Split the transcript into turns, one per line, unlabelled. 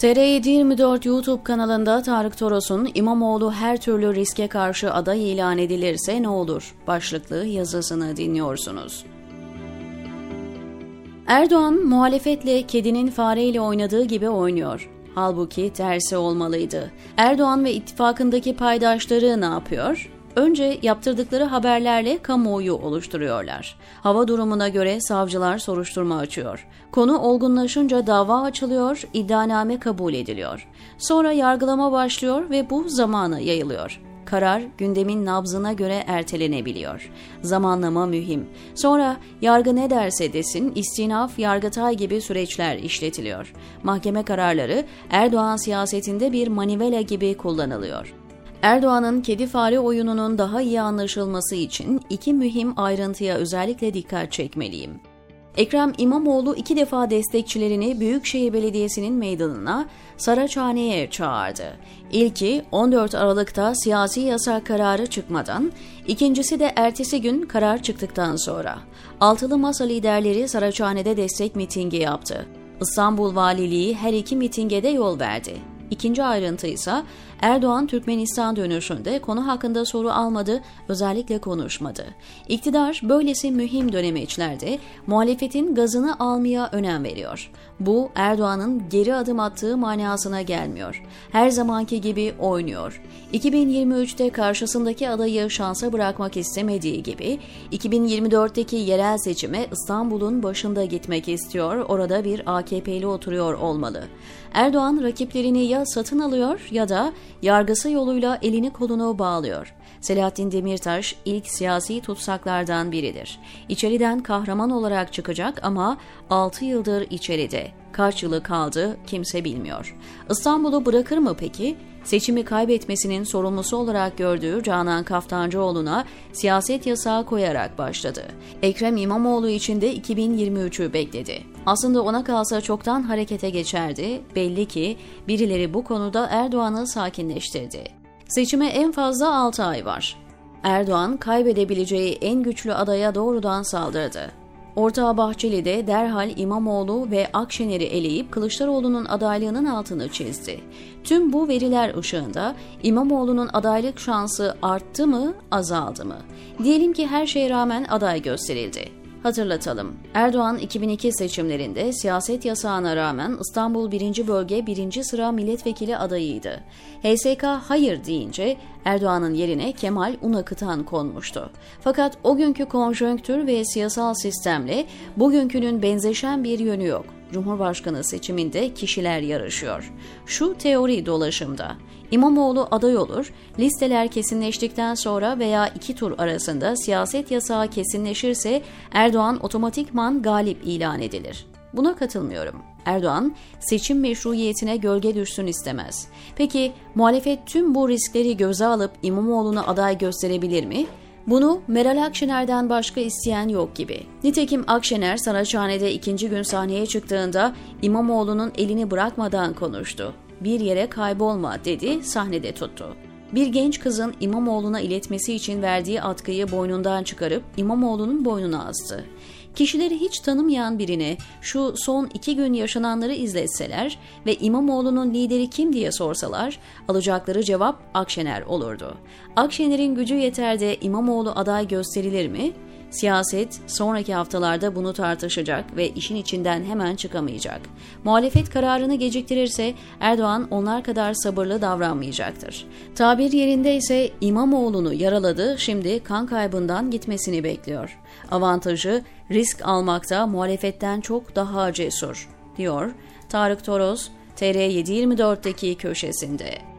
TR724 YouTube kanalında Tarık Toros'un İmamoğlu her türlü riske karşı aday ilan edilirse ne olur başlıklı yazısını dinliyorsunuz. Erdoğan muhalefetle kedinin fareyle oynadığı gibi oynuyor. Halbuki tersi olmalıydı. Erdoğan ve ittifakındaki paydaşları ne yapıyor? Önce yaptırdıkları haberlerle kamuoyu oluşturuyorlar. Hava durumuna göre savcılar soruşturma açıyor. Konu olgunlaşınca dava açılıyor, iddianame kabul ediliyor. Sonra yargılama başlıyor ve bu zamana yayılıyor. Karar gündemin nabzına göre ertelenebiliyor. Zamanlama mühim. Sonra yargı ne derse desin istinaf, yargıtay gibi süreçler işletiliyor. Mahkeme kararları Erdoğan siyasetinde bir manivela gibi kullanılıyor. Erdoğan'ın kedi fare oyununun daha iyi anlaşılması için iki mühim ayrıntıya özellikle dikkat çekmeliyim. Ekrem İmamoğlu iki defa destekçilerini Büyükşehir Belediyesi'nin meydanına Saraçhane'ye çağırdı. İlki 14 Aralık'ta siyasi yasak kararı çıkmadan, ikincisi de ertesi gün karar çıktıktan sonra. Altılı Masa liderleri Saraçhane'de destek mitingi yaptı. İstanbul Valiliği her iki mitinge de yol verdi. İkinci ayrıntı ise Erdoğan Türkmenistan dönüşünde konu hakkında soru almadı, özellikle konuşmadı. İktidar böylesi mühim dönemeçlerde muhalefetin gazını almaya önem veriyor. Bu Erdoğan'ın geri adım attığı manasına gelmiyor. Her zamanki gibi oynuyor. 2023'te karşısındaki adayı şansa bırakmak istemediği gibi 2024'teki yerel seçime İstanbul'un başında gitmek istiyor, orada bir AKP'li oturuyor olmalı. Erdoğan rakiplerini ya satın alıyor ya da yargısı yoluyla elini kolunu bağlıyor. Selahattin Demirtaş ilk siyasi tutsaklardan biridir. İçeriden kahraman olarak çıkacak ama 6 yıldır içeride. Kaç yılı kaldı kimse bilmiyor. İstanbul'u bırakır mı peki? Seçimi kaybetmesinin sorumlusu olarak gördüğü Canan Kaftancıoğlu'na siyaset yasağı koyarak başladı. Ekrem İmamoğlu için de 2023'ü bekledi. Aslında ona kalsa çoktan harekete geçerdi. Belli ki birileri bu konuda Erdoğan'ı sakinleştirdi. Seçime en fazla 6 ay var. Erdoğan kaybedebileceği en güçlü adaya doğrudan saldırdı. Ortağı Bahçeli de derhal İmamoğlu ve Akşener'i eleyip Kılıçdaroğlu'nun adaylığının altını çizdi. Tüm bu veriler ışığında İmamoğlu'nun adaylık şansı arttı mı, azaldı mı? Diyelim ki her şeye rağmen aday gösterildi. Hatırlatalım. Erdoğan 2002 seçimlerinde siyaset yasağına rağmen İstanbul 1. Bölge 1. sıra milletvekili adayıydı. HSK hayır deyince Erdoğan'ın yerine Kemal Unakıtan konmuştu. Fakat o günkü konjonktür ve siyasal sistemle bugünkünün benzeşen bir yönü yok. Cumhurbaşkanı seçiminde kişiler yarışıyor. Şu teori dolaşımda. İmamoğlu aday olur, listeler kesinleştikten sonra veya iki tur arasında siyaset yasağı kesinleşirse Erdoğan otomatikman galip ilan edilir. Buna katılmıyorum. Erdoğan seçim meşruiyetine gölge düşsün istemez. Peki muhalefet tüm bu riskleri göze alıp İmamoğlu'na aday gösterebilir mi? Bunu Meral Akşener'den başka isteyen yok gibi. Nitekim Akşener Saraçhane'de ikinci gün sahneye çıktığında İmamoğlu'nun elini bırakmadan konuştu. Bir yere kaybolma dedi, sahnede tuttu. Bir genç kızın İmamoğlu'na iletmesi için verdiği atkıyı boynundan çıkarıp İmamoğlu'nun boynuna astı. Kişileri hiç tanımayan birine şu son iki gün yaşananları izletseler ve İmamoğlu'nun lideri kim diye sorsalar alacakları cevap Akşener olurdu. Akşener'in gücü yeter de İmamoğlu aday gösterilir mi? Siyaset sonraki haftalarda bunu tartışacak ve işin içinden hemen çıkamayacak. Muhalefet kararını geciktirirse Erdoğan onlar kadar sabırlı davranmayacaktır. Tabir yerinde ise İmamoğlu'nu yaraladı, şimdi kan kaybından gitmesini bekliyor. Avantajı risk almakta muhalefetten çok daha cesur, diyor Tarık Toros, TR724'deki köşesinde.